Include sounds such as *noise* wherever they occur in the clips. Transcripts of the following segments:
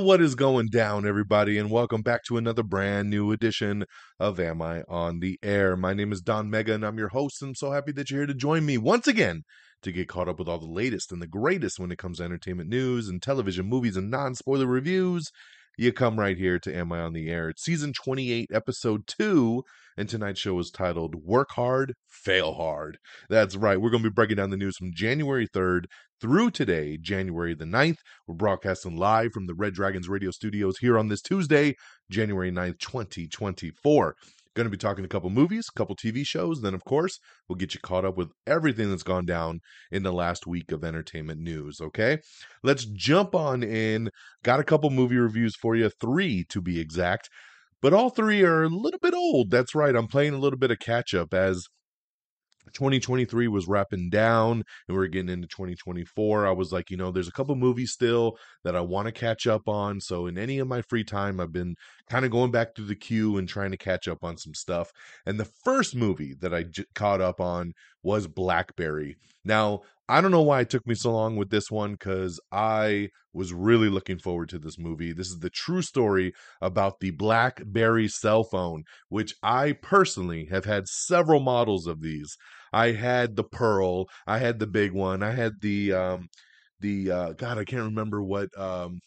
What is going down, everybody, and welcome back to another brand new edition of Am I on the Air? My name is Don Mega, and I'm your host. and I'm so happy that you're here to join me once again to get caught up with all the latest and the greatest when it comes to entertainment news and television, movies, and non spoiler reviews. You come right here to Am I on the Air? It's season 28, episode 2, and tonight's show is titled Work Hard, Fail Hard. That's right, we're going to be breaking down the news from January 3rd through today, January the 9th. We're broadcasting live from the Red Dragons radio studios here on this Tuesday, January 9th, 2024. Going to be talking a couple movies, a couple TV shows. Then, of course, we'll get you caught up with everything that's gone down in the last week of entertainment news. Okay, let's jump on in. Got a couple movie reviews for you, three to be exact, but all three are a little bit old. That's right, I'm playing a little bit of catch up as 2023 was wrapping down and we are getting into 2024 i was like you know there's a couple movies still that i want to catch up on so in any of my free time i've been kind of going back through the queue and trying to catch up on some stuff and the first movie that I j- caught up on was blackberry now I don't know why it took me so long with this one because I was really looking forward to this movie. This is the true story about the Blackberry cell phone, which I personally have had several models of these. I had the Pearl, I had the big one, I had the um the uh God, I can't remember what um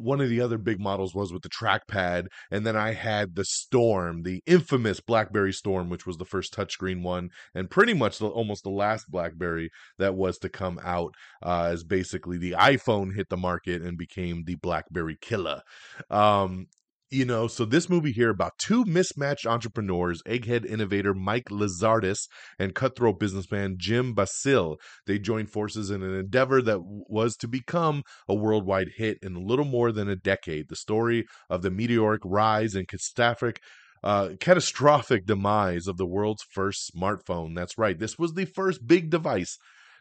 one of the other big models was with the trackpad, and then I had the Storm, the infamous BlackBerry Storm, which was the first touchscreen one, and pretty much the, almost the last BlackBerry that was to come out, uh, as basically the iPhone hit the market and became the BlackBerry killer. Um, you know, so this movie here about two mismatched entrepreneurs, egghead innovator Mike Lazaridis and cutthroat businessman Jim Balsillie. They joined forces in an endeavor that was to become a worldwide hit in a little more than a decade. The story of the meteoric rise and catastrophic uh, catastrophic demise of the world's first smartphone. That's right. This was the first big device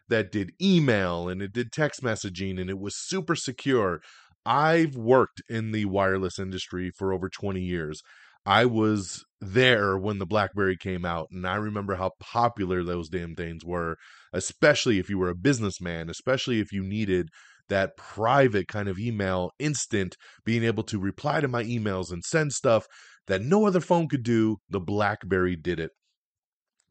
that did email and it did text messaging and it was super secure. I've worked in the wireless industry for over 20 years. I was there when the BlackBerry came out, and I remember how popular those damn things were, especially if you were a businessman, especially if you needed that private kind of email instant, being able to reply to my emails and send stuff that no other phone could do. The BlackBerry did it.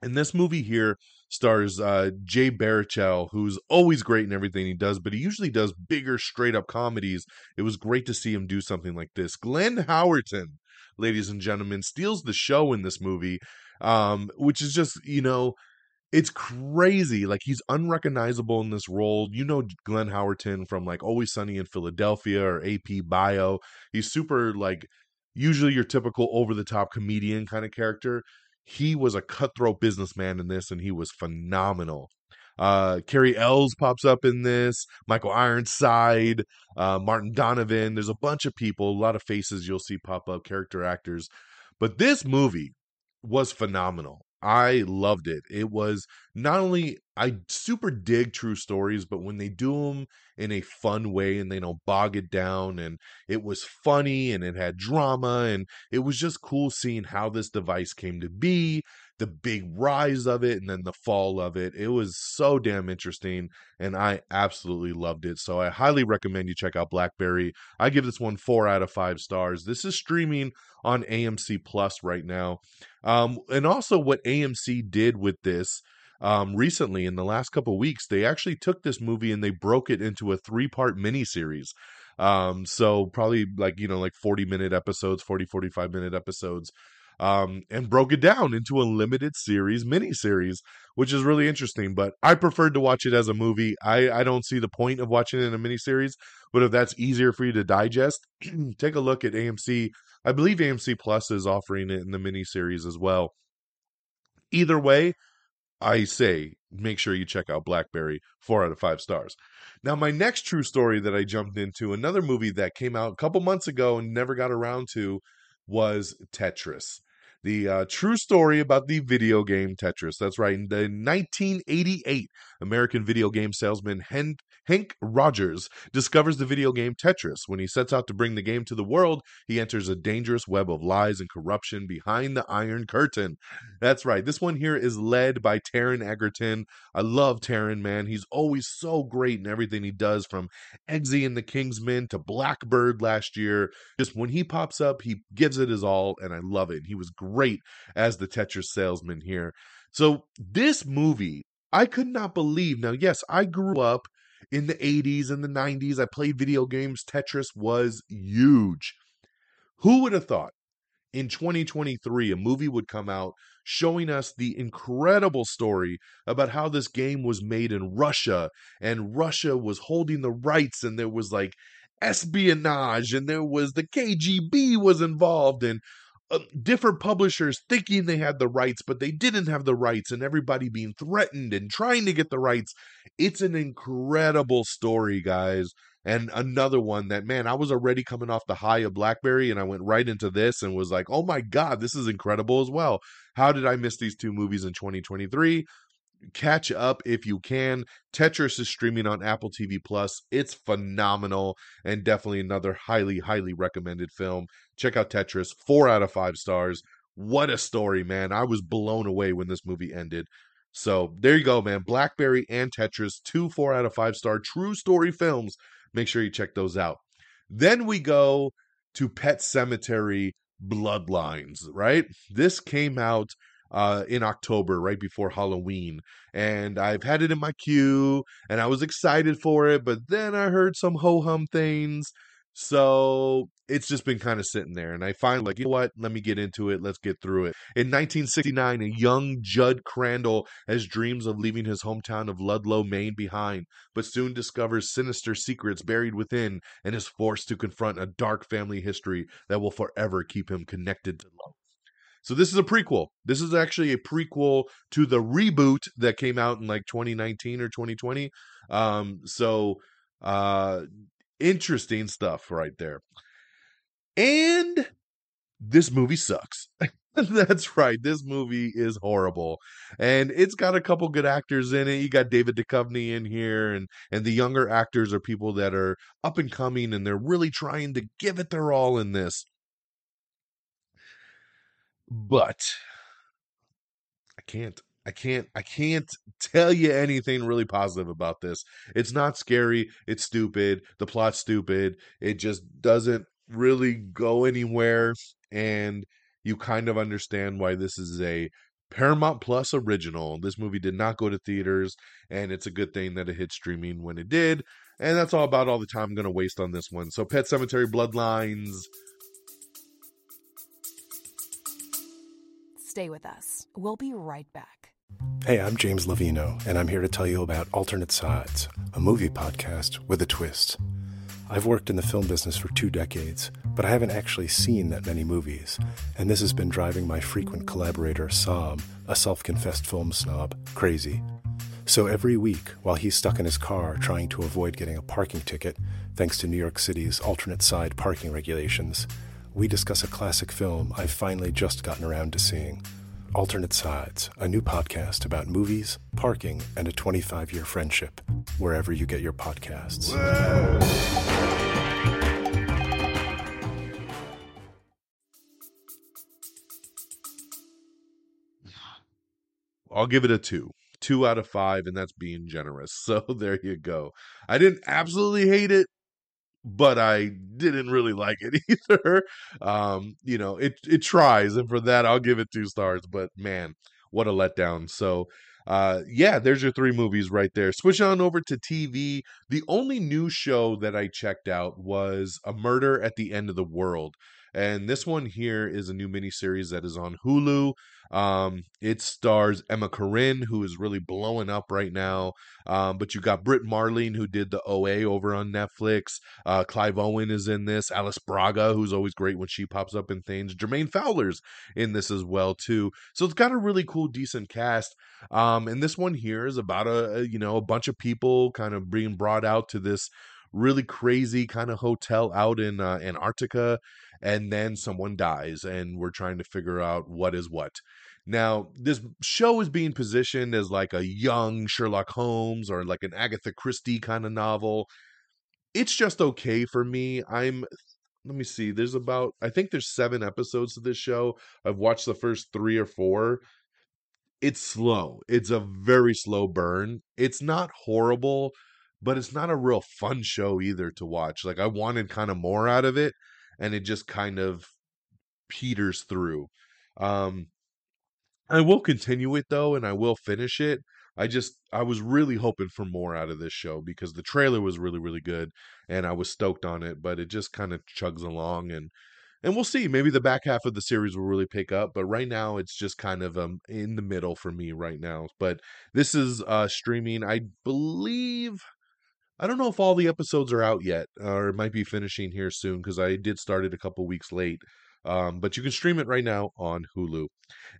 And this movie here stars uh, Jay Baruchel, who's always great in everything he does, but he usually does bigger, straight up comedies. It was great to see him do something like this. Glenn Howerton, ladies and gentlemen, steals the show in this movie, um, which is just, you know, it's crazy. Like he's unrecognizable in this role. You know Glenn Howerton from like Always Sunny in Philadelphia or AP Bio. He's super like usually your typical over the top comedian kind of character he was a cutthroat businessman in this and he was phenomenal. Uh Cary Elwes pops up in this michael ironside uh martin donovan. There's a bunch of people a lot of faces you'll see pop up character actors. But this movie was phenomenal I loved it. It was not only I super dig true stories, but when they do them in a fun way and they don't bog it down, and it was funny and it had drama, and it was just cool seeing how this device came to be the big rise of it and then the fall of it. It was so damn interesting and I absolutely loved it. So I highly recommend you check out Blackberry. I give this one four out of five stars. This is streaming on AMC Plus right now. Um, and also, what AMC did with this. Um, recently, in the last couple weeks, they actually took this movie and they broke it into a three-part miniseries. Um, so probably like you know like 40 minute episodes, 40 45 minute episodes um, and broke it down into a limited series mini series, which is really interesting. But I preferred to watch it as a movie. I, I don't see the point of watching it in a mini series, but if that's easier for you to digest, *clears throat* take a look at AMC. I believe AMC Plus is offering it in the mini series as well. Either way, I say make sure you check out Blackberry, four out of five stars. Now, my next true story that I jumped into, another movie that came out a couple months ago and never got around to, was Tetris. The uh, true story about the video game Tetris. That's right. In the 1988 American video game salesman Hen- Hank Rogers discovers the video game Tetris. When he sets out to bring the game to the world, he enters a dangerous web of lies and corruption behind the Iron Curtain. That's right. This one here is led by Taron Egerton. I love Taron, man. He's always so great in everything he does, from Eggsy and the Kingsman to Blackbird last year. Just when he pops up, he gives it his all, and I love it. He was great as the Tetris salesman here. So, this movie, I could not believe. Now, yes, I grew up in the 80s and the 90s. I played video games. Tetris was huge. Who would have thought in 2023 a movie would come out showing us the incredible story about how this game was made in Russia and Russia was holding the rights and there was like espionage and there was the KGB was involved and uh, different publishers thinking they had the rights, but they didn't have the rights, and everybody being threatened and trying to get the rights. It's an incredible story, guys. And another one that, man, I was already coming off the high of Blackberry, and I went right into this and was like, oh my God, this is incredible as well. How did I miss these two movies in 2023? Catch up if you can. Tetris is streaming on Apple TV Plus. It's phenomenal and definitely another highly, highly recommended film. Check out Tetris, four out of five stars. What a story, man. I was blown away when this movie ended. So there you go, man. Blackberry and Tetris, two four out of five star true story films. Make sure you check those out. Then we go to Pet Sematary Bloodlines, right? This came out uh, in October, right before Halloween. And I've had it in my queue and I was excited for it, but then I heard some ho hum things. So it's just been kind of sitting there. And I finally, like, you know what? Let me get into it. Let's get through it. In 1969, a young Judd Crandall has dreams of leaving his hometown of Ludlow, Maine behind, but soon discovers sinister secrets buried within and is forced to confront a dark family history that will forever keep him connected to. So this is a prequel. This is actually a prequel to the reboot that came out in like 2019 or 2020. Um, so uh, interesting stuff right there. And this movie sucks. *laughs* That's right. This movie is horrible. And it's got a couple good actors in it. You got David Duchovny in here and and the younger actors are people that are up and coming and they're really trying to give it their all in this. But I can't I can't I can't *laughs* tell you anything really positive about this. It's not scary, it's stupid, the plot's stupid. It just doesn't really go anywhere and you kind of understand why this is a Paramount Plus original. This movie did not go to theaters, and it's a good thing that it hit streaming when it did. And that's all about all the time I'm going to waste on this one. So, Pet Sematary Bloodlines Stay with us. We'll be right back. Hey, I'm James Levino, and I'm here to tell you about Alternate Sides, a movie podcast with a twist. I've worked in the film business for two decades, but I haven't actually seen that many movies, and this has been driving my frequent collaborator, Sam, a self confessed film snob, crazy. So every week, while he's stuck in his car trying to avoid getting a parking ticket, thanks to New York City's alternate side parking regulations, we discuss a classic film I've finally just gotten around to seeing Alternate Sides, a new podcast about movies, parking, and a 25 year friendship, wherever you get your podcasts. I'll give it a two. Two out of five, and that's being generous. *laughs* So there you go. I didn't absolutely hate it, but I didn't really like it *laughs* either. Um, you know, it it tries, and for that I'll give it two stars. But man, what a letdown! So, uh, yeah, there's your three movies right there. Switch on over to TV. The only new show that I checked out was A Murder at the End of the World. And this one here is a new miniseries that is on Hulu. Um, it stars Emma Corrin, who is really blowing up right now. Um, but you got Brit Marling, who did the OA over on Netflix. Uh, Clive Owen is in this. Alice Braga, who's always great when she pops up in things. Jermaine Fowler's in this as well too. So it's got a really cool, decent cast. Um, and this one here is about a, a you know a bunch of people kind of being brought out to this really crazy kind of hotel out in uh, Antarctica, and then someone dies, and we're trying to figure out what is what. Now, this show is being positioned as like a young Sherlock Holmes or like an Agatha Christie kind of novel. It's just okay for me. I'm let me see. There's about I think there's 7 episodes to this show. I've watched the first 3 or 4. It's slow. It's a very slow burn. It's not horrible, but it's not a real fun show either to watch. Like I wanted kind of more out of it and it just kind of peters through. Um I will continue it though, and I will finish it. I just I was really hoping for more out of this show because the trailer was really really good, and I was stoked on it. But it just kind of chugs along, and and we'll see. Maybe the back half of the series will really pick up. But right now, it's just kind of um in the middle for me right now. But this is uh streaming. I believe. I don't know if all the episodes are out yet, or it might be finishing here soon because I did start it a couple weeks late. Um, but you can stream it right now on Hulu.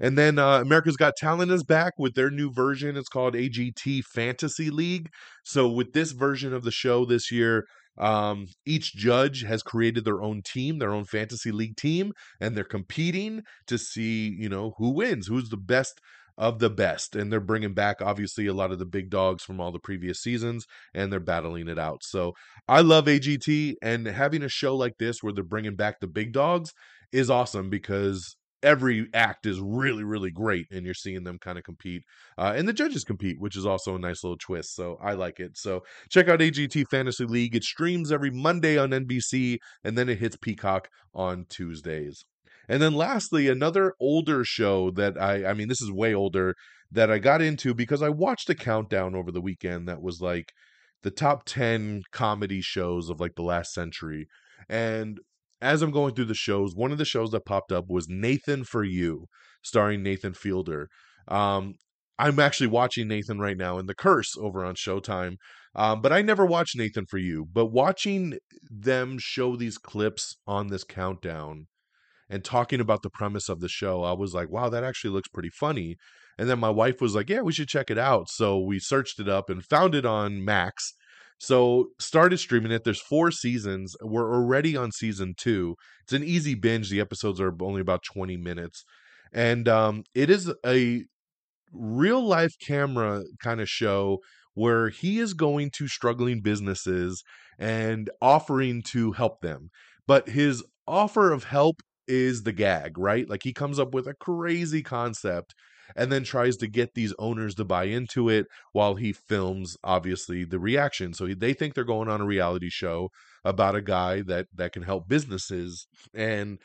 And then uh, America's Got Talent is back with their new version. It's called AGT Fantasy League. So, with this version of the show this year, um, each judge has created their own team, their own fantasy league team, and they're competing to see, you know, who wins, who's the best of the best. And they're bringing back, obviously, a lot of the big dogs from all the previous seasons, and they're battling it out. So I love AGT, and having a show like this where they're bringing back the big dogs is awesome because every act is really really great and you're seeing them kind of compete uh, and the judges compete which is also a nice little twist so i like it so check out agt fantasy league it streams every monday on nbc and then it hits peacock on tuesdays and then lastly another older show that i i mean this is way older that i got into because i watched a countdown over the weekend that was like the top 10 comedy shows of like the last century and as I'm going through the shows, one of the shows that popped up was Nathan for You, starring Nathan Fielder. Um, I'm actually watching Nathan right now in The Curse over on Showtime. Um, but I never watched Nathan for You. But watching them show these clips on this countdown and talking about the premise of the show, I was like, wow, that actually looks pretty funny. And then my wife was like, yeah, we should check it out. So we searched it up and found it on Max so started streaming it. There's four seasons. We're already on season two. It's an easy binge. The episodes are only about 20 minutes. And um, it is a real life camera kind of show where he is going to struggling businesses and offering to help them. But his offer of help is the gag, right? Like he comes up with a crazy concept and then tries to get these owners to buy into it while he films obviously the reaction so they think they're going on a reality show about a guy that that can help businesses and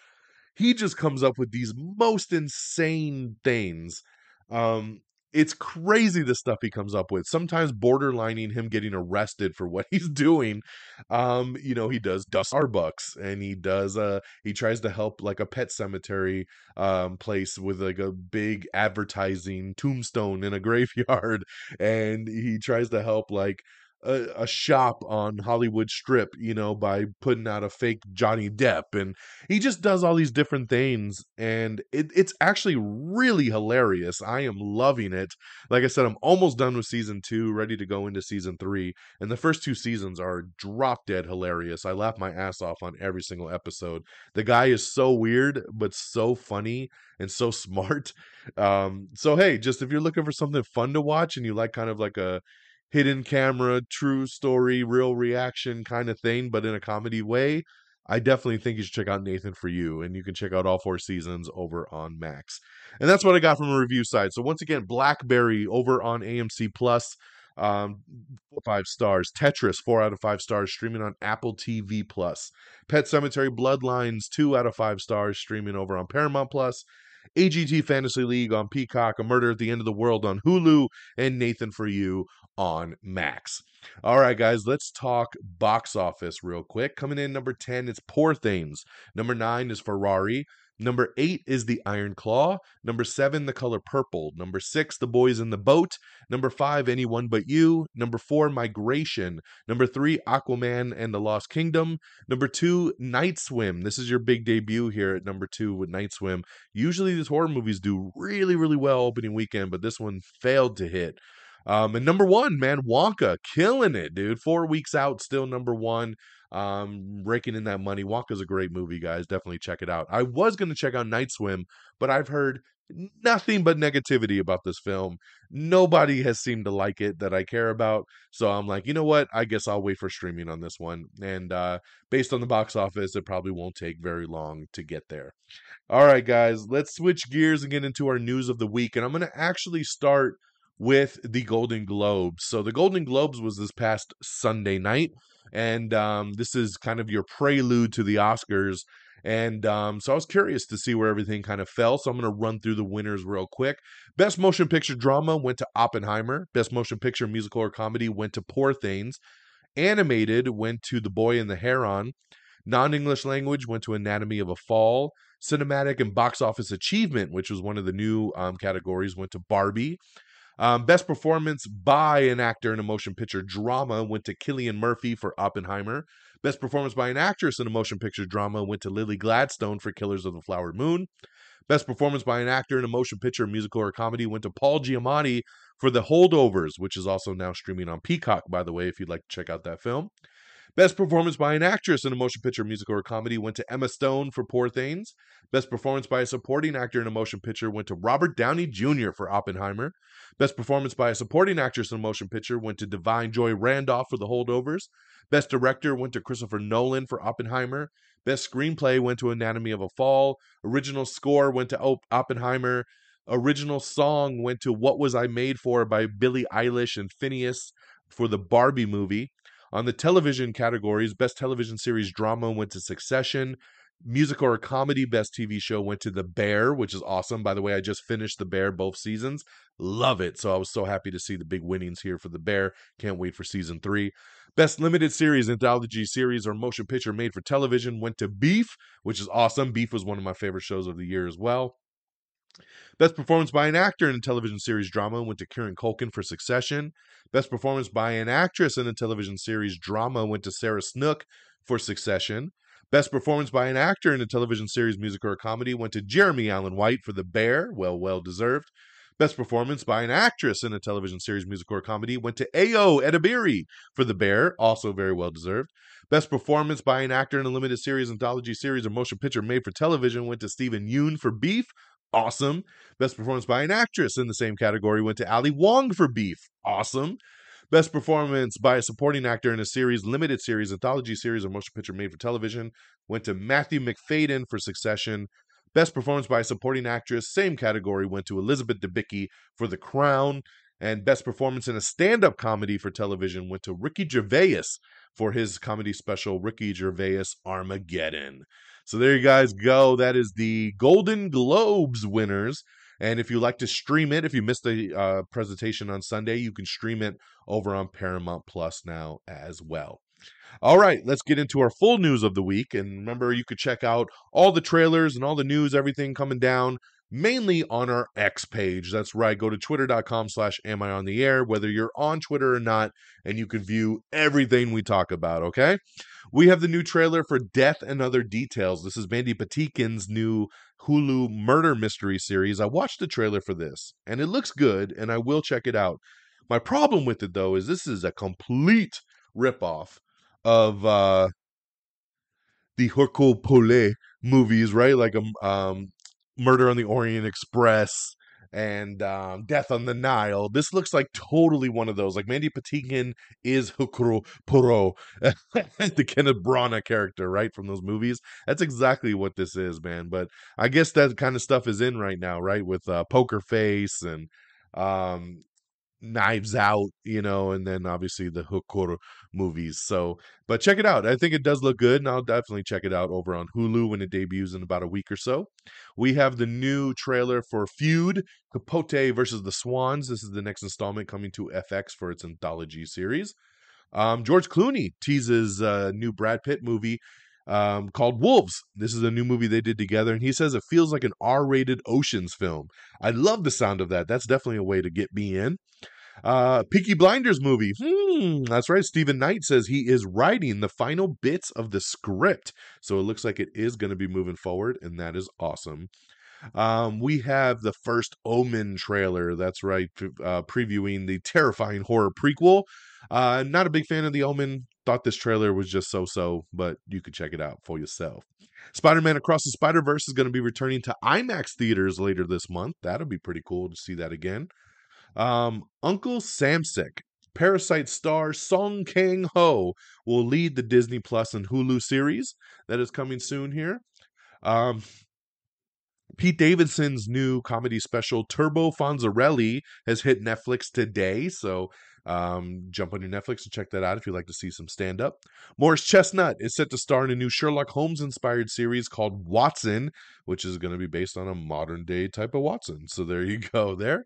he just comes up with these most insane things um it's crazy the stuff he comes up with. Sometimes borderlining him getting arrested for what *laughs* he's doing um you know he does starbucks and he does uh he tries to help like a pet cemetery um place with like a big advertising tombstone in a graveyard and he tries to help like a, a, shop on Hollywood Strip, you know, by putting out a fake Johnny Depp, and he just does all these different things, and it, it's actually really hilarious. I am loving it. Like I said, I'm almost done with season two, ready to go into season three, and the first two seasons are drop dead hilarious. I laugh my ass off on every single episode. The guy is so weird, but so funny and so *laughs* smart. Um, so hey, just if you're looking for something fun to watch and you like kind of like a hidden camera, true story, real reaction kind of thing, but in a comedy way, I definitely think you should check out Nathan for You, and you can check out all four seasons over on Max. And that's what I got from a review side. So once again, Blackberry over on AMC Plus, um, five stars. Tetris, four out of five stars, streaming on Apple TV Plus. Pet Sematary Bloodlines, two out of five stars, streaming over on Paramount Plus. AGT Fantasy League on Peacock, A Murder at the End of the World on Hulu, and Nathan for You on Max. All right, guys, let's talk box office real quick. Coming in number 10, it's Poor Things. Number 9 is Ferrari. Number 8 is The Iron Claw. Number 7, The Color Purple. Number 6, The Boys in the Boat. Number 5, Anyone But You. Number 4, Migration. Number 3, Aquaman and the Lost Kingdom. Number 2, Night Swim. This is your big debut here at number 2 with Night Swim. Usually these horror movies do really, really well opening weekend, but this one failed to hit. Um, and number one, man, Wonka, killing it, dude. Four weeks out, still number one. Um, raking in that money. Wonka's a great movie, guys. Definitely check it out. I was gonna check out Night Swim, but I've heard nothing but negativity about this film. Nobody has seemed to like it that I care about. So I'm like, you know what? I guess I'll wait for streaming on this one. And uh, based on the box office, it probably won't take very long to get there. All right, guys, let's switch gears and get into our news of the week. And I'm going to actually start with the Golden Globes. So the Golden Globes was this past Sunday night, and um, this is kind of your prelude to the Oscars. And um, so I was curious to see where everything kind of fell. So I'm going to run through the winners real quick. Best Motion Picture Drama went to Oppenheimer. Best Motion Picture Musical or Comedy went to Poor Things. Animated went to The Boy and the Heron. Non English language went to Anatomy of a Fall. Cinematic and Box Office Achievement, which was one of the new um, categories, went to Barbie. Um, best performance by an actor in a motion picture drama went to Cillian Murphy for Oppenheimer. Best performance by an actress in a motion picture drama went to Lily Gladstone for Killers of the Flower Moon. Best performance by an actor in a motion picture, musical, or comedy went to Paul Giamatti for The Holdovers, which is also now streaming on Peacock, by the way, if you'd like to check out that film. Best performance by an actress in a motion picture, musical, or comedy went to Emma Stone for Poor Things. Best performance by a supporting actor in a motion picture went to Robert Downey Jr. for Oppenheimer. Best performance by a supporting actress in a motion picture went to Da'Vine Joy Randolph for The Holdovers. Best director went to Christopher Nolan for Oppenheimer. Best screenplay went to Anatomy of a Fall. Original score went to Oppenheimer. Original song went to What Was I Made For by Billie Eilish and Finneas for the Barbie movie. On the television categories, Best Television Series Drama went to Succession. Music or comedy best TV show went to The Bear, which is awesome. By the way, I just finished The Bear both seasons. Love it. So I was so happy to see the big winnings here for The Bear. Can't wait for season three. Best limited series, anthology series, or motion picture made for television went to Beef, which is awesome. Beef was one of my favorite shows of the year as well. Best performance by an actor in a television series drama went to Kieran Culkin for Succession. Best performance by an actress in a television series drama went to Sarah Snook for Succession. Best performance by an actor in a television series, music, or comedy went to Jeremy Allen White for The Bear. Well, well deserved. Best performance by an actress in a television series, music, or comedy went to Ayo Edebiri for The Bear. Also very well deserved. Best performance by an actor in a limited series, anthology series, or motion picture made for television went to Steven Yeun for Beef awesome. Best performance by an actress in the same category went to Ali Wong for Beef. Awesome. Best performance by a supporting actor in a series, limited series, anthology series, or motion picture made for television went to Matthew Macfadyen for Succession. Best performance by a supporting actress, same category, went to Elizabeth Debicki for The Crown. And best performance in a stand up comedy for television went to Ricky Gervais for his comedy special, Ricky Gervais Armageddon. So there you guys go. That is the Golden Globes winners. And if you like to stream it, if you missed the uh, presentation on Sunday, you can stream it over on Paramount Plus now as well. All right, let's get into our full news of the week. And remember, you could check out all the trailers and all the news, everything coming down mainly on our X page. That's right. Go to twitter.com slash am I on the air, whether you're on Twitter or not, and you can view everything we talk about, okay? We have the new trailer for Death and Other Details. This is Mandy Patinkin's new Hulu murder mystery series. I watched the trailer for this, and it looks good, and I will check it out. My problem with it, though, is this is a complete ripoff of uh the Hercule Poirot movies, right? Like um, um Murder on the Orient Express and um, Death on the Nile. This looks like totally one of those. Like Mandy Patinkin is Hercule Poirot, *laughs* the Kenneth Branagh character, right from those movies. That's exactly what this is, man. But I guess that kind of stuff is in right now, right? With uh, Poker Face and um, Knives Out, you know, and then obviously the Hookur movies. So, but check it out. I think it does look good, and I'll definitely check it out over on Hulu when it debuts in about a week or so. We have the new trailer for Feud Capote versus the Swans. This is the next installment coming to FX for its anthology series. Um, George Clooney teases a new Brad Pitt movie um, called Wolves. This is a new movie they did together, and he says it feels like an R-rated Ocean's film. I love the sound of that. That's definitely a way to get me in. Uh, Peaky Blinders movie. Hmm, that's right. Stephen Knight says he is writing the final bits of the script, so it looks like it is going to be moving forward, and that is awesome. Um, we have the first Omen trailer. That's right, uh, previewing the terrifying horror prequel. Uh, not a big fan of the Omen. Thought this trailer was just so-so, but you could check it out for yourself. Spider-Man Across the Spider-Verse is going to be returning to IMAX theaters later this month. That'll be pretty cool to see that again. Um, Uncle Samsik, Parasite star Song Kang Ho will lead the Disney Plus and Hulu series that is coming soon here. Um, Pete Davidson's new comedy special Turbo Fonzarelli has hit Netflix today, so um, jump on your Netflix and check that out if you'd like to see some stand up. Morris Chestnut is set to star in a new Sherlock Holmes inspired series called Watson, which is going to be based on a modern day type of Watson. So there you *laughs* go, there.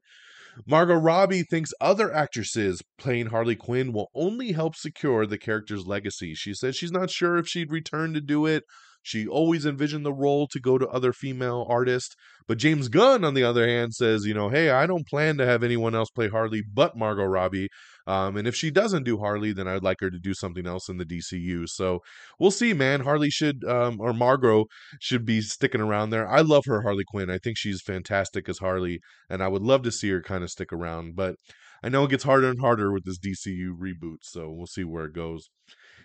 Margot Robbie thinks other actresses playing Harley Quinn will only help secure the character's legacy. She says she's not sure if she'd return to do it she always envisioned the role to go to other female artists. But James Gunn, on the other hand, says, you know, hey, I don't plan to have anyone else play Harley but Margot Robbie. Um, and if she doesn't do Harley, then I'd like her to do something else in the DCU. So we'll see, man. Harley should, um, or Margot should be sticking around there. I love her Harley Quinn. I think she's fantastic as Harley, and I would love to see her kind of stick around. But I know it gets harder and harder with this DCU reboot, so we'll see where it goes.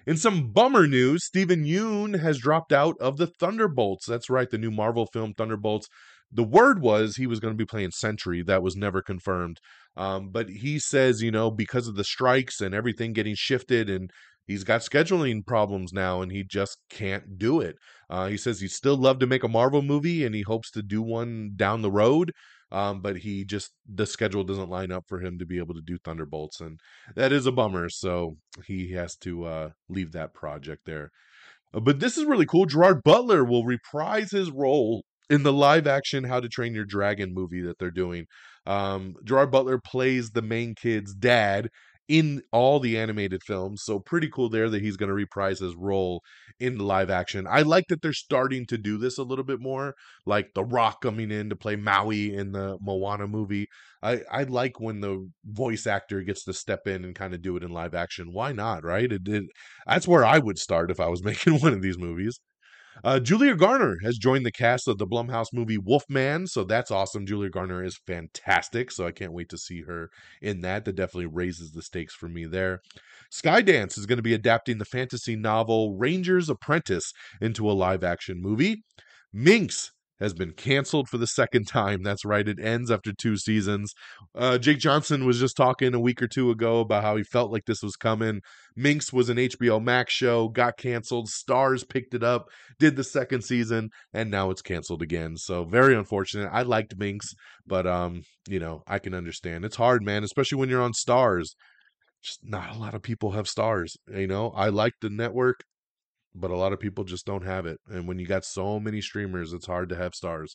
In some bummer news, Steven Yeun has dropped out of the Thunderbolts. That's right, the new Marvel film Thunderbolts. The word was he was going to be playing Sentry. That was never confirmed. Um, but he says, you know, because of the strikes and everything getting shifted, and he's got scheduling problems now, and he just can't do it. Uh, he says he'd still love to make a Marvel movie, and he hopes to do one down the road um, but he just the schedule doesn't line up for him to be able to do Thunderbolts, and that is a bummer. So he has to uh, leave that project there. Uh, but this is really cool. Gerard Butler will reprise his role in the live action How to Train Your Dragon movie that they're doing. Um, Gerard Butler plays the main kid's dad in all the animated films. So pretty cool there that he's going to reprise his role in live action. I like that they're starting to do this a little bit more, like The Rock coming in to play Maui in the Moana movie. I I like when the voice actor gets to step in and kind of do it in live action. Why not, right? It, it that's where I would start if I was *laughs* making one of these movies. Uh, Julia Garner has joined the cast of the Blumhouse movie Wolfman, so that's awesome. Julia Garner is fantastic, so I can't wait to see her in that. That definitely raises the stakes for me there. Skydance is going to be adapting the fantasy novel Ranger's Apprentice into a live action movie. Minx has been canceled for the second time. That's right, it ends after two seasons. Uh, Jake Johnson was just talking a week or two ago about how he felt like this was coming. Minx was an HBO Max show, got canceled. Starz picked it up, did the second season, and now it's canceled again. So very unfortunate. I liked Minx, but um, you know, I can understand. It's hard, man, especially when you're on Starz Just not a lot of people have Starz. You know, I like the network but a lot of people just don't have it. And when you got so many streamers, it's hard to have Starz.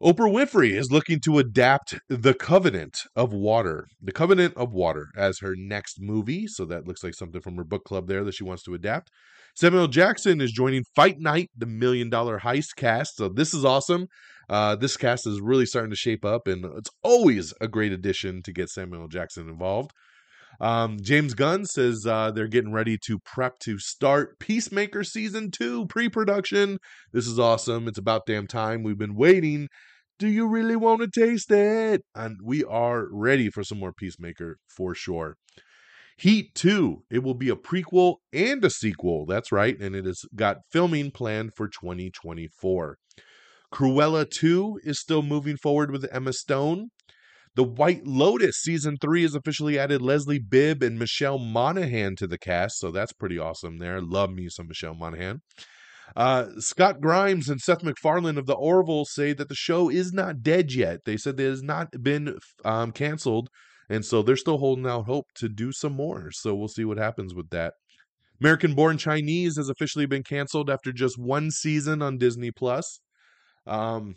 Oprah Winfrey is looking to adapt The Covenant of Water, The Covenant of Water, as her next movie. So that looks like something from her book club there that she wants to adapt. Samuel Jackson is joining Fight Night, the Million Dollar Heist cast. So this is awesome. Uh, this cast is really starting to shape up, and it's always a great addition to get Samuel Jackson involved. Um, James Gunn says uh, they're getting ready to prep to start Peacemaker season two pre production. This is awesome. It's about damn time. We've been waiting. Do you really want to taste it? And we are ready for some more Peacemaker for sure. Heat 2, it will be a prequel and a sequel. That's right. And it has got filming planned for 2024. Cruella 2 is still moving forward with Emma Stone. The White Lotus season three has officially added Leslie Bibb and Michelle Monaghan to the cast, so that's pretty awesome there. Love me some Michelle Monaghan. Uh, Scott Grimes and Seth MacFarlane of the Orville say that the show is not dead yet. They said it has not been um, canceled, and so they're still holding out hope to do some more. So we'll see what happens with that. American Born Chinese has officially been canceled after just one season on Disney Plus. Um,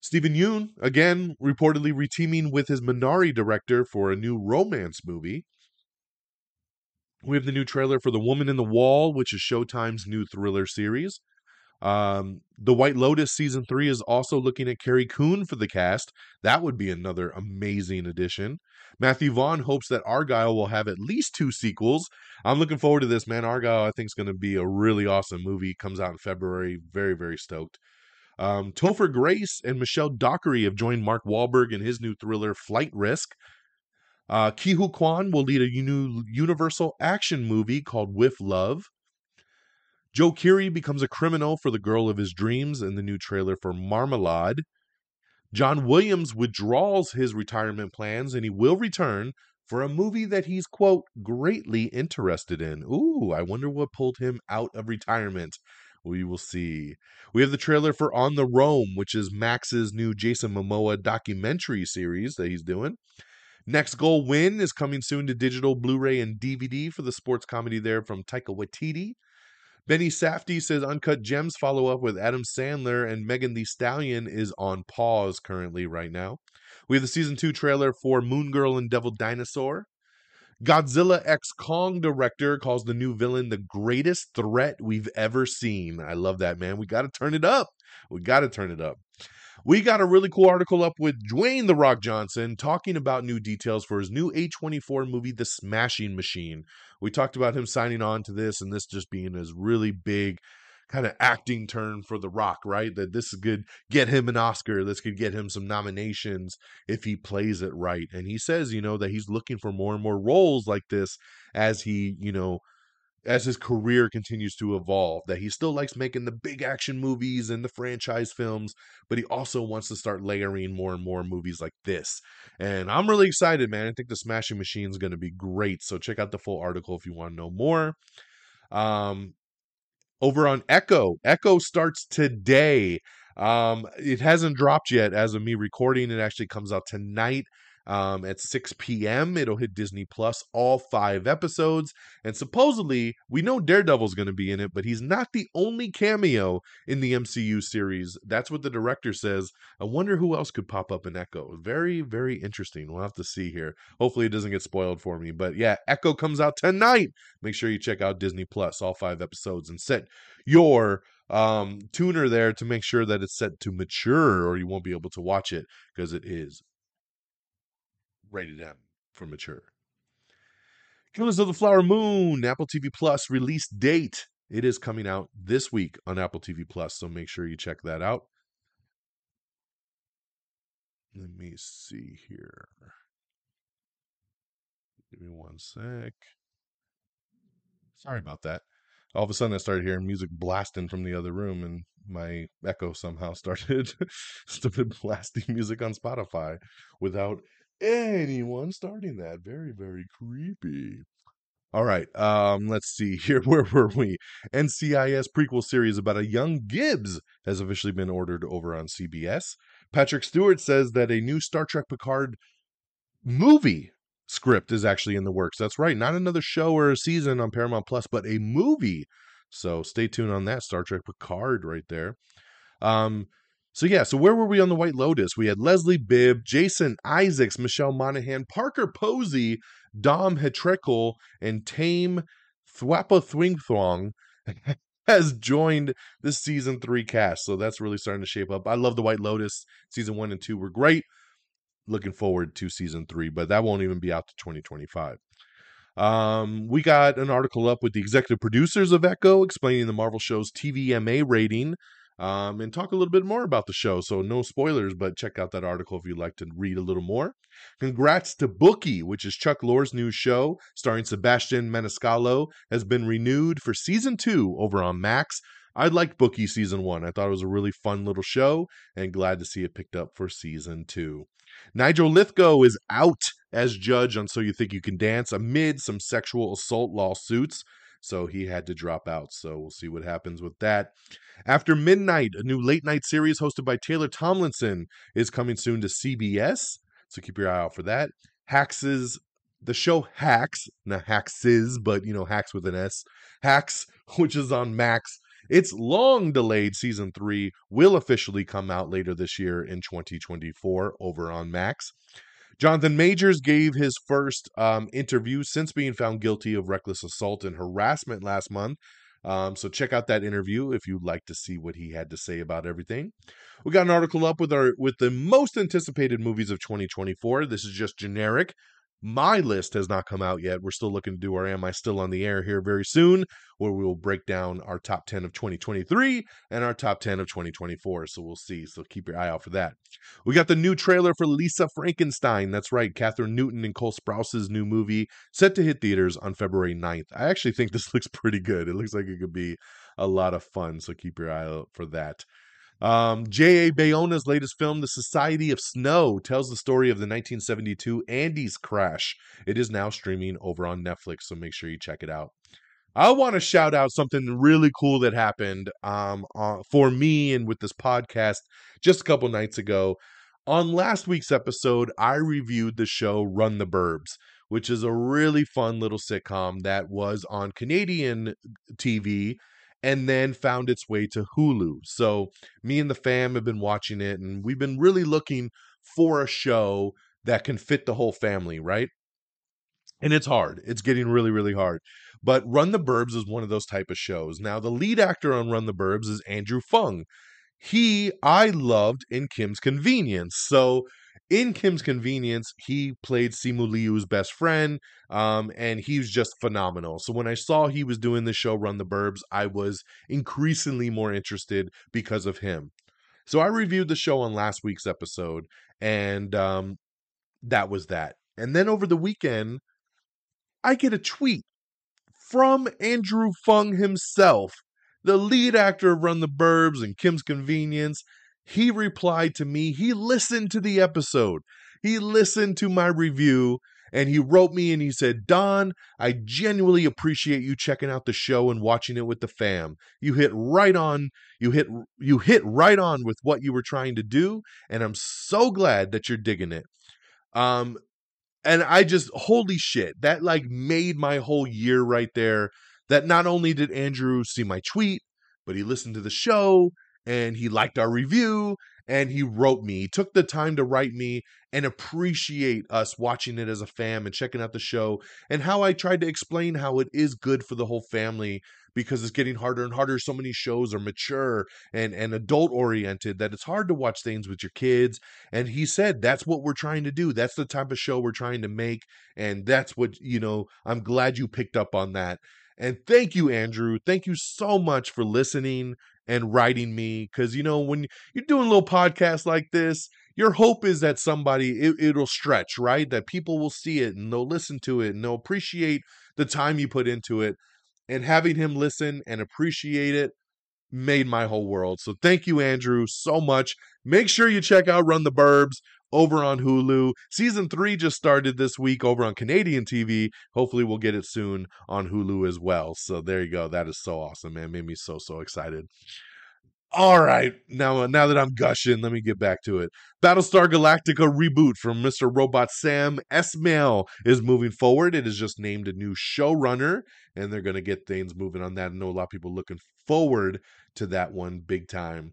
Steven Yeun, again, reportedly reteaming with his Minari director for a new romance movie. We have the new trailer for The Woman in the Wall, which is Showtime's new thriller series. Um, the White Lotus season three is also looking at Carrie Coon for the cast. That would be another amazing addition. Matthew Vaughn hopes that Argylle will have at least two sequels. I'm looking forward to this, man. Argylle, I think, is going to be a really awesome movie. Comes out in February. Very, very stoked. Um, Topher Grace and Michelle Dockery have joined Mark Wahlberg in his new thriller Flight Risk. Uh, Ke Huy Quan will lead a new Universal action movie called With Love. Joe Keery becomes a criminal for the girl of his dreams in the new trailer for Marmalade. John Williams withdraws his retirement plans and he will return for a movie that he's, quote, greatly interested in. Ooh, I wonder what pulled him out of retirement. We will see. We have the trailer for On the Roam, which is Max's new Jason Momoa documentary series that he's doing. Next Goal Win is coming soon to digital, Blu ray, and DVD for the sports comedy there from Taika Waititi. Benny Safdie says Uncut Gems follow up with Adam Sandler and Megan Thee Stallion is on pause currently right now. We have the season two trailer for Moon Girl and Devil Dinosaur. Godzilla X Kong director calls the new villain the greatest threat we've ever seen. I love that, man. We got to turn it up. We got to turn it up. We got a really cool article up with Dwayne The Rock Johnson talking about new details for his new A24 movie, The Smashing Machine. We talked about him signing on to this and this just being his really big kind of acting turn for The Rock, right? That this could get him an Oscar. This could get him some nominations if he plays it right. And he says, you know, that he's looking for more and more roles like this as he, you know, as his career continues to evolve that he still likes making the big action movies and the franchise films but he also wants to start layering more and more movies like this and i'm really excited man i think the smashing machine is going to be great so check out the full article if you want to know more um over on echo. Echo starts today. Um it hasn't dropped yet as of me recording. It actually comes out tonight um, at 6 p.m. It'll hit Disney Plus, all five episodes. And supposedly, we know Daredevil's going to be in it, but he's not the only cameo in the MCU series. That's what the director says. I wonder who else could pop up in Echo. Very, very interesting. We'll have to see here. Hopefully, it doesn't get spoiled for me. But yeah, Echo comes out tonight. Make sure you check out Disney Plus, all five episodes, and set your um tuner there to make sure that it's set to mature or you won't be able to watch it because it is rated M for mature. Killers of the Flower Moon, Apple TV Plus release date. It is coming out this week on Apple TV Plus, so make sure you check that out. Let me see here. Give me one sec. Sorry about that. All of a sudden, I started hearing music blasting from the other room, and my Echo somehow *laughs* started started blasting music on Spotify without anyone starting that. Very, very creepy. All right, um, let's see *laughs* here. Where were we? NCIS prequel series about a young Gibbs has officially been ordered over on CBS. Patrick Stewart says that a new Star Trek Picard movie script is actually in the works. That's right, not another show or a season on Paramount Plus, but a movie. So stay tuned on that Star Trek Picard right there. Um, so yeah, so where were we on the White Lotus? We had Leslie Bibb, Jason Isaacs, Michelle Monaghan, Parker Posey, Dom Hetrakul, and Tame Thwapa Thwingthwong *laughs* has joined the season three cast. So that's really starting to shape up. I love the White Lotus. Season one and two were great. Looking forward to season three, but that won't even be out to 2025. Um, we got an article up with the executive producers of Echo explaining the Marvel show's TVMA rating um, and talk a little bit more about the show. So, no spoilers, but check out that article if you'd like to read a little more. Congrats to Bookie, which is Chuck Lorre's new show starring Sebastian Maniscalco, has been renewed for season two over on Max. I liked Bookie season one. I thought it was a really fun little show and glad to see it picked up for season two. Nigel Lythgoe is out as judge on So You Think You Can Dance amid some sexual assault lawsuits so he had to drop out. So we'll see what happens with that. After Midnight, a new late night series hosted by Taylor Tomlinson is coming soon to CBS. So keep your eye out for that. Hacks's the show Hacks, not Haxes, but you know, Hacks with an S. Hacks, *laughs* which is on Max. Its long delayed season three will officially come out later this year in 2024 over on Max. Jonathan Majors gave his first um, interview since being found guilty of reckless assault and harassment last month. Um, so check out that interview if you'd like to see what he had to say about everything. We got an article up with our with the most anticipated movies of 2024. This is just generic. My list has not come out yet. We're still looking to do our Am I Still on the Air here very soon, where we will break down our top 10 of 2023 and our top 10 of 2024. So we'll see. So keep your eye out for that. We got the new trailer for Lisa Frankenstein. That's right. Kathryn Newton and Cole Sprouse's new movie set to hit theaters on February 9th. I actually think this *laughs* looks pretty good. It looks like it could be a lot of fun. So keep your eye out for that. Um, J.A. Bayona's latest film, The Society of Snow, tells the story of the 1972 Andes crash. It is now streaming over on Netflix, so make sure you check it out. I want to shout out something really cool that happened um, uh, for me and with this podcast just a couple nights ago. On last week's episode, I reviewed the show Run the Burbs, which is a really fun little sitcom that was on Canadian TV and then found its way to Hulu. So me and the fam have been watching it, and we've been really looking for a show that can fit the whole family, right? And it's hard. It's getting really, really hard. But Run the Burbs is one of those type of shows. Now, the lead actor on Run the Burbs is Andrew Phung. He I loved in Kim's Convenience. So in Kim's Convenience, he played Simu Liu's best friend, um, and he was just phenomenal. So when I saw he was doing the show Run the Burbs, I was increasingly more interested because of him. So I reviewed the show on last week's episode, and um, that was that. And then over the weekend, I get a tweet from Andrew Phung himself, the lead actor of Run the Burbs and Kim's Convenience, he replied to me. He listened to the episode, he listened to my review, and he wrote me and he said, Don, I genuinely appreciate you checking out the show and watching it with the fam. You hit right on, you hit you hit right on with what you were trying to do, and I'm so glad that you're digging it. Um and I just holy shit, that like made my whole year right there. That not only did Andrew see my tweet, but he listened to the show and he liked our review and he wrote me. He took the time to write me and appreciate us watching it as a fam and checking out the show and how I tried to explain how it is good for the whole family because it's getting harder and harder. So many shows are mature and, and adult oriented that it's hard to watch things with your kids. And he said, that's what we're trying to do. That's the type of show we're trying to make. And that's what, you know, I'm glad you picked up on that. And thank you, Andrew. Thank you so much for listening and writing me because you know when you're doing little podcast like this your hope is that somebody it, it'll stretch right? That people will see it and they'll listen to it and they'll appreciate the time you put into it and having him listen and appreciate it made my whole world so thank you andrew so much make sure you check out run the burbs over on Hulu. Season three just started this week over on Canadian TV. Hopefully, we'll get it soon on Hulu as well. So there you go. That is so awesome, man. Made me so so excited. All right, now now that I'm gushing, let me get back to it. Battlestar Galactica reboot from Mr. Robot Sam Esmail is moving forward. It has just named a new showrunner, and they're going to get things moving on that. I know a lot of people looking forward to that one big time.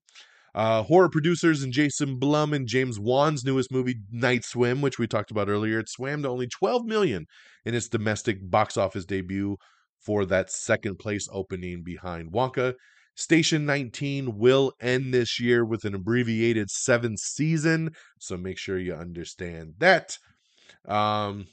Uh, horror producers and Jason Blum and James Wan's newest movie, Night Swim, which we talked about earlier, it swam to only 12 million in its domestic box office debut for that second place opening behind Wonka. Station 19 will end this year with an abbreviated seventh season, so make sure you understand that. Um,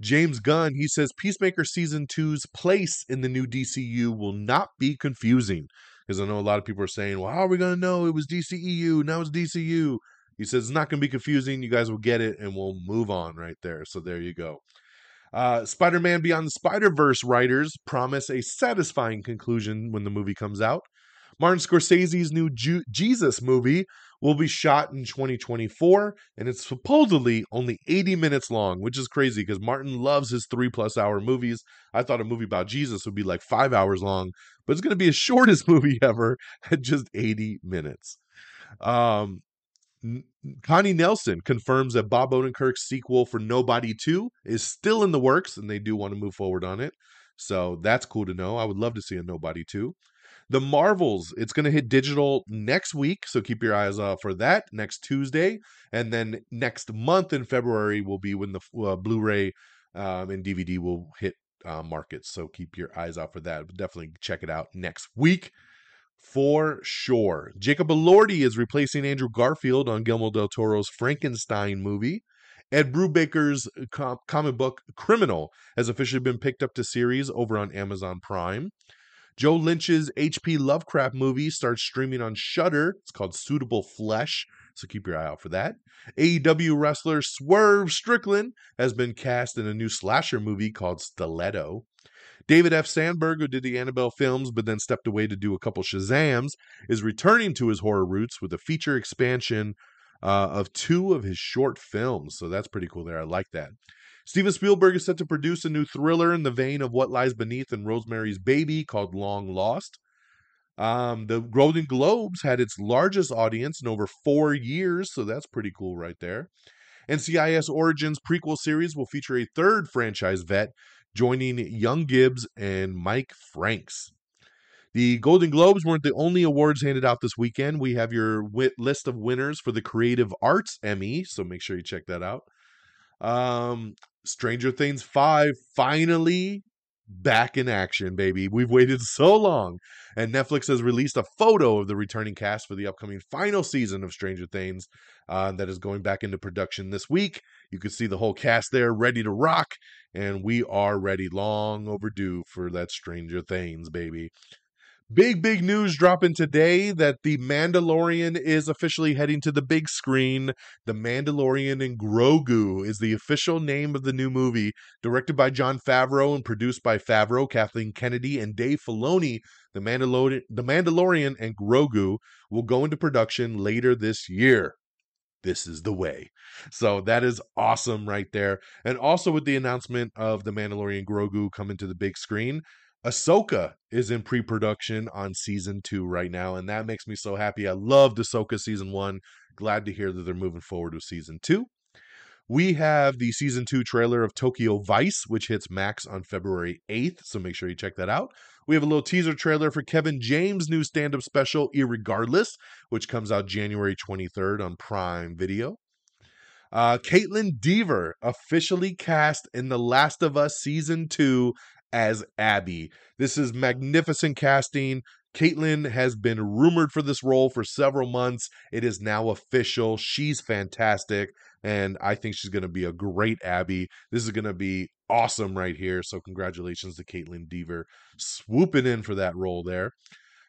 James Gunn, he says Peacemaker Season 2's place in the new DCU will not be confusing because I know a lot of people are saying, well, how are we going to know it was DCEU? Now it's DCU. He says it's not going to be confusing. You guys will get it and we'll move on right there. So there you go. Uh, Spider Man Beyond the Spider Verse writers promise a satisfying conclusion when the movie comes out. Martin Scorsese's new Ju- Jesus movie will be shot in 2024, and it's supposedly only 80 minutes long, which is crazy because Martin loves his three plus hour movies. I thought a movie about Jesus would be like five hours long, but it's going to be his *laughs* shortest movie ever at just 80 minutes. Um, Connie Nielsen confirms that Bob Odenkirk's sequel for Nobody 2 is still in the works, and they do want to move forward on it. So that's cool to know. I would love to see a Nobody 2. The Marvels, it's going to hit digital next week, so keep your eyes out for that next Tuesday, and then next month in February will be when the uh, Blu-ray um, and DVD will hit uh, markets. So keep your eyes out for that. But definitely check it out next week for sure. Jacob Elordi is replacing Andrew Garfield on Guillermo del Toro's Frankenstein movie. Ed Brubaker's uh, com- comic book Criminal has officially been picked up to series over on Amazon Prime. Joe Lynch's H.P. Lovecraft movie starts streaming on Shudder. It's called Suitable Flesh, so keep your eye out for that. AEW wrestler Swerve Strickland has been cast in a new slasher movie called Stiletto. David F. Sandberg, who did the Annabelle films but then stepped away to do a couple Shazams, is returning to his horror roots with a feature expansion uh, of two of his short films. So that's pretty cool there. I like that. Steven Spielberg is set to produce a new thriller in the vein of What Lies Beneath and Rosemary's Baby called Long Lost. Um, the Golden Globes had its largest audience in over four years, so that's pretty cool right there. NCIS Origins prequel series will feature a third franchise vet joining Young Gibbs and Mike Franks. The Golden Globes weren't the only awards handed out this weekend. We have your wit- list of winners for the Creative Arts Emmy, so make sure you check that out. Um, Stranger Things 5 finally back in action, baby. We've waited *laughs* so long. And Netflix has released a photo of the returning cast for the upcoming final season of Stranger Things uh, that is going back into production this week. You can see the whole cast there ready to rock. And we are ready, long overdue for that Stranger Things, baby. Big, big news dropping today that The Mandalorian is officially heading to the big screen. The Mandalorian and Grogu is the official name of the new movie, directed by Jon Favreau and produced by Favreau, Kathleen Kennedy, and Dave Filoni. The Mandalorian, the Mandalorian and Grogu will go into production later this year. This is the way. So that is awesome right there. And also with the announcement of the Mandalorian Grogu coming to the big screen, Ahsoka is in pre-production on season two right now, and that makes me so happy. I loved Ahsoka season one. Glad to hear that they're moving forward with season two. We have the season two trailer of Tokyo Vice, which hits Max on February 8th, so make sure you check that out. We have a little teaser trailer for Kevin James' new stand up special, Irregardless, which comes out January 23rd on Prime Video. Uh, Kaitlyn Dever officially cast in The Last of Us Season 2 as Abby. This is magnificent casting. Kaitlyn has been rumored for this role for several months. It is now official. She's fantastic, and I think she's going to be a great Abby. This is going to be awesome right here. So, congratulations to Kaitlyn Dever swooping in for that role there.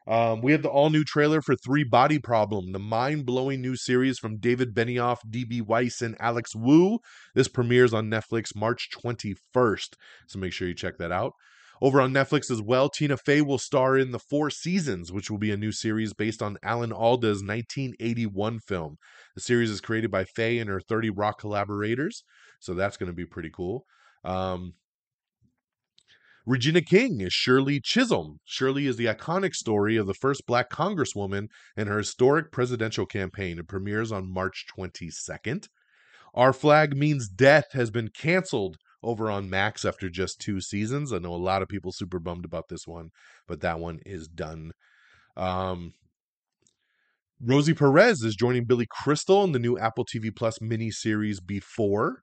Um, we have the all new trailer for Three Body Problem, the mind blowing new series from David Benioff, DB Weiss, and Alex Woo. This premieres on Netflix March 21st. So make sure you check that out. Over on Netflix as well, Tina Fey will star in The Four Seasons, which will be a new series based on Alan Alda's 1981 film. The series is created by Fey and her 30 Rock collaborators, so that's going to be pretty cool. Um, Regina King is Shirley Chisholm. Shirley is the iconic story of the first black congresswoman in her historic presidential campaign. It premieres on March 22nd. Our Flag Means Death has been canceled over on Max after just two seasons. I know a lot of people super bummed about this one, but that one is done. Um, Rosie Perez is joining Billy Crystal in the new Apple TV Plus miniseries Before.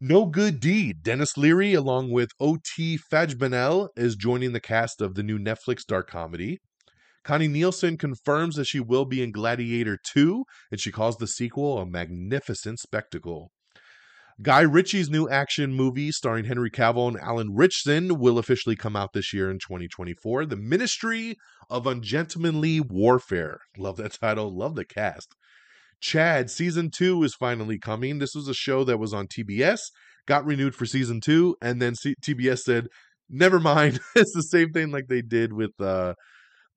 No Good Deed. Denis Leary, along with O.T. Fagbenle, is joining the cast of the new Netflix dark comedy. Connie Nielsen confirms that she will be in Gladiator 2, and she calls the sequel a magnificent spectacle. Guy Ritchie's new action movie starring Henry Cavill and Alan Ritchson will officially come out this year in 2024. The Ministry of Ungentlemanly Warfare. Love that title. Love the cast. Chad season two is finally coming. This was a show that was on TBS, got renewed for season two, and then C- TBS said, "Never mind." *laughs* it's the same thing like they did with uh,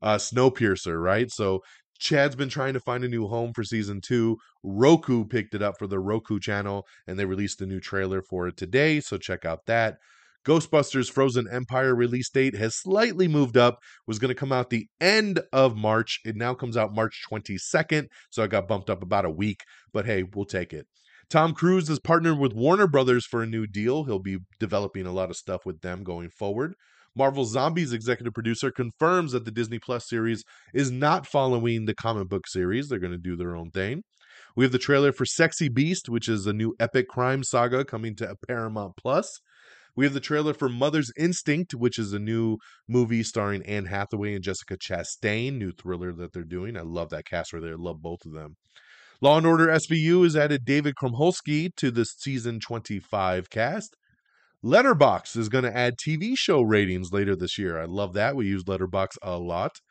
uh, Snowpiercer, right? So Chad's been trying to find a new home for season two. Roku picked it up for the Roku channel, and they released a new trailer for it today. So check out that. Ghostbusters Frozen Empire release date has slightly moved up, was going to come out the end of March. It now comes out March 22nd, so I got bumped up about a week, but hey, we'll take it. Tom Cruise is partnered with Warner Brothers for a new deal. He'll be developing a lot of stuff with them going forward. Marvel Zombies executive producer confirms that the Disney Plus series is not following the comic book series. They're going to do their own thing. We have the trailer for Sexy Beast, which is a new epic crime saga coming to Paramount Plus. We have the trailer for Mother's Instinct, which is a new movie starring Anne Hathaway and Jessica Chastain, new thriller that they're doing. I love that cast right there. I love both of them. Law and Order SVU has added David Krumholtzy to the season 25 cast. Letterboxd is going to add TV show ratings later this year. I love that. We use Letterboxd a lot.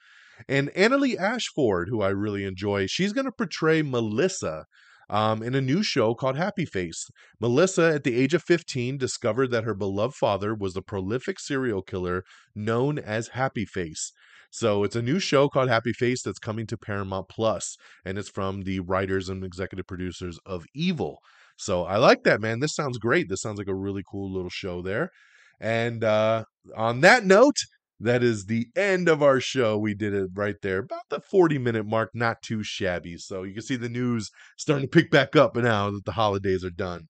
And Annaleigh Ashford, who I really enjoy, she's going to portray Melissa um, in a new show called Happy Face. Melissa, at the age of 15, discovered that her beloved father was the prolific serial killer known as Happy Face. So it's a new show called Happy Face that's coming to Paramount Plus, and it's from the writers and executive producers of Evil. So I like that, man. This sounds great. This sounds like a really cool little show there. And uh, on that note, that is the end of our show. We did it right there, about the 40 minute mark, not too shabby. So you can see the news starting to pick back up now that the holidays are done.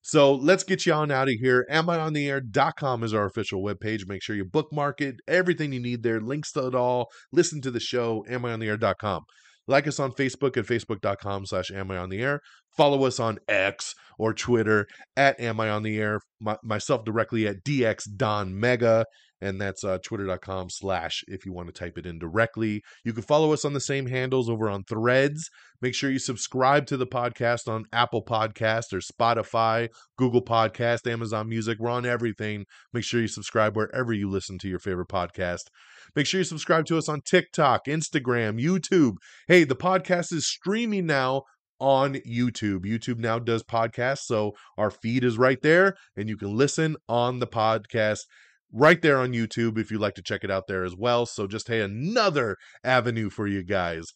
So let's get you on out of here. AmIOnTheAir.com is our official webpage. Make sure you bookmark it, everything you need there, links to it all. Listen to the show, AmIOnTheAir.com. Like us on Facebook at facebook.com slash am I on the air. Follow us on X or Twitter at am I on the air. My, myself directly at DX Don Mega and that's uh, twitter.com slash if you want to type it in directly. You can follow us on the same handles over on threads. Make sure you subscribe to the podcast on apple podcast or spotify google podcast amazon music. We're on everything. Make sure you subscribe wherever you listen to your favorite podcast. Make sure you subscribe to us on tiktok instagram youtube. Hey the podcast is streaming now on YouTube. YouTube now does podcasts, so our feed is right there, and you can listen on the podcast right there on YouTube if you'd like to check it out there as well. So just hey, another avenue for you guys.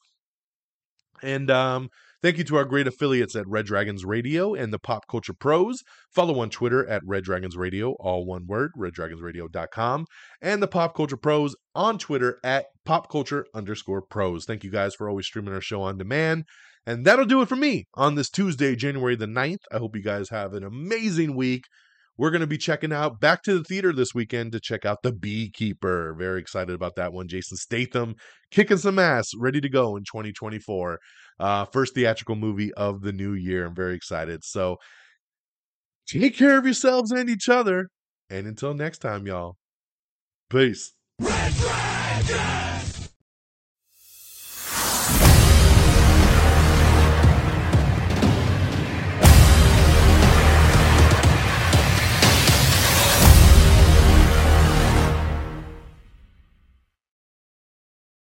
And um, thank you to our great affiliates at Red Dragons Radio and the Pop Culture Pros. Follow on Twitter at Red Dragons Radio, all one word, reddragonsradio.com, and the Pop Culture Pros on Twitter at Pop Culture underscore pros. Thank you guys for always streaming our show on demand. And that'll do it for me on this Tuesday, January the 9th. I hope you guys have an amazing week we're going to be checking out back to the theater this weekend to check out The Beekeeper. Very excited about that one. Jason Statham kicking some ass, ready to go in 2024. Uh, first theatrical movie of the new year. I'm very excited. So take care of yourselves and each other. And until next time, y'all, peace. Red!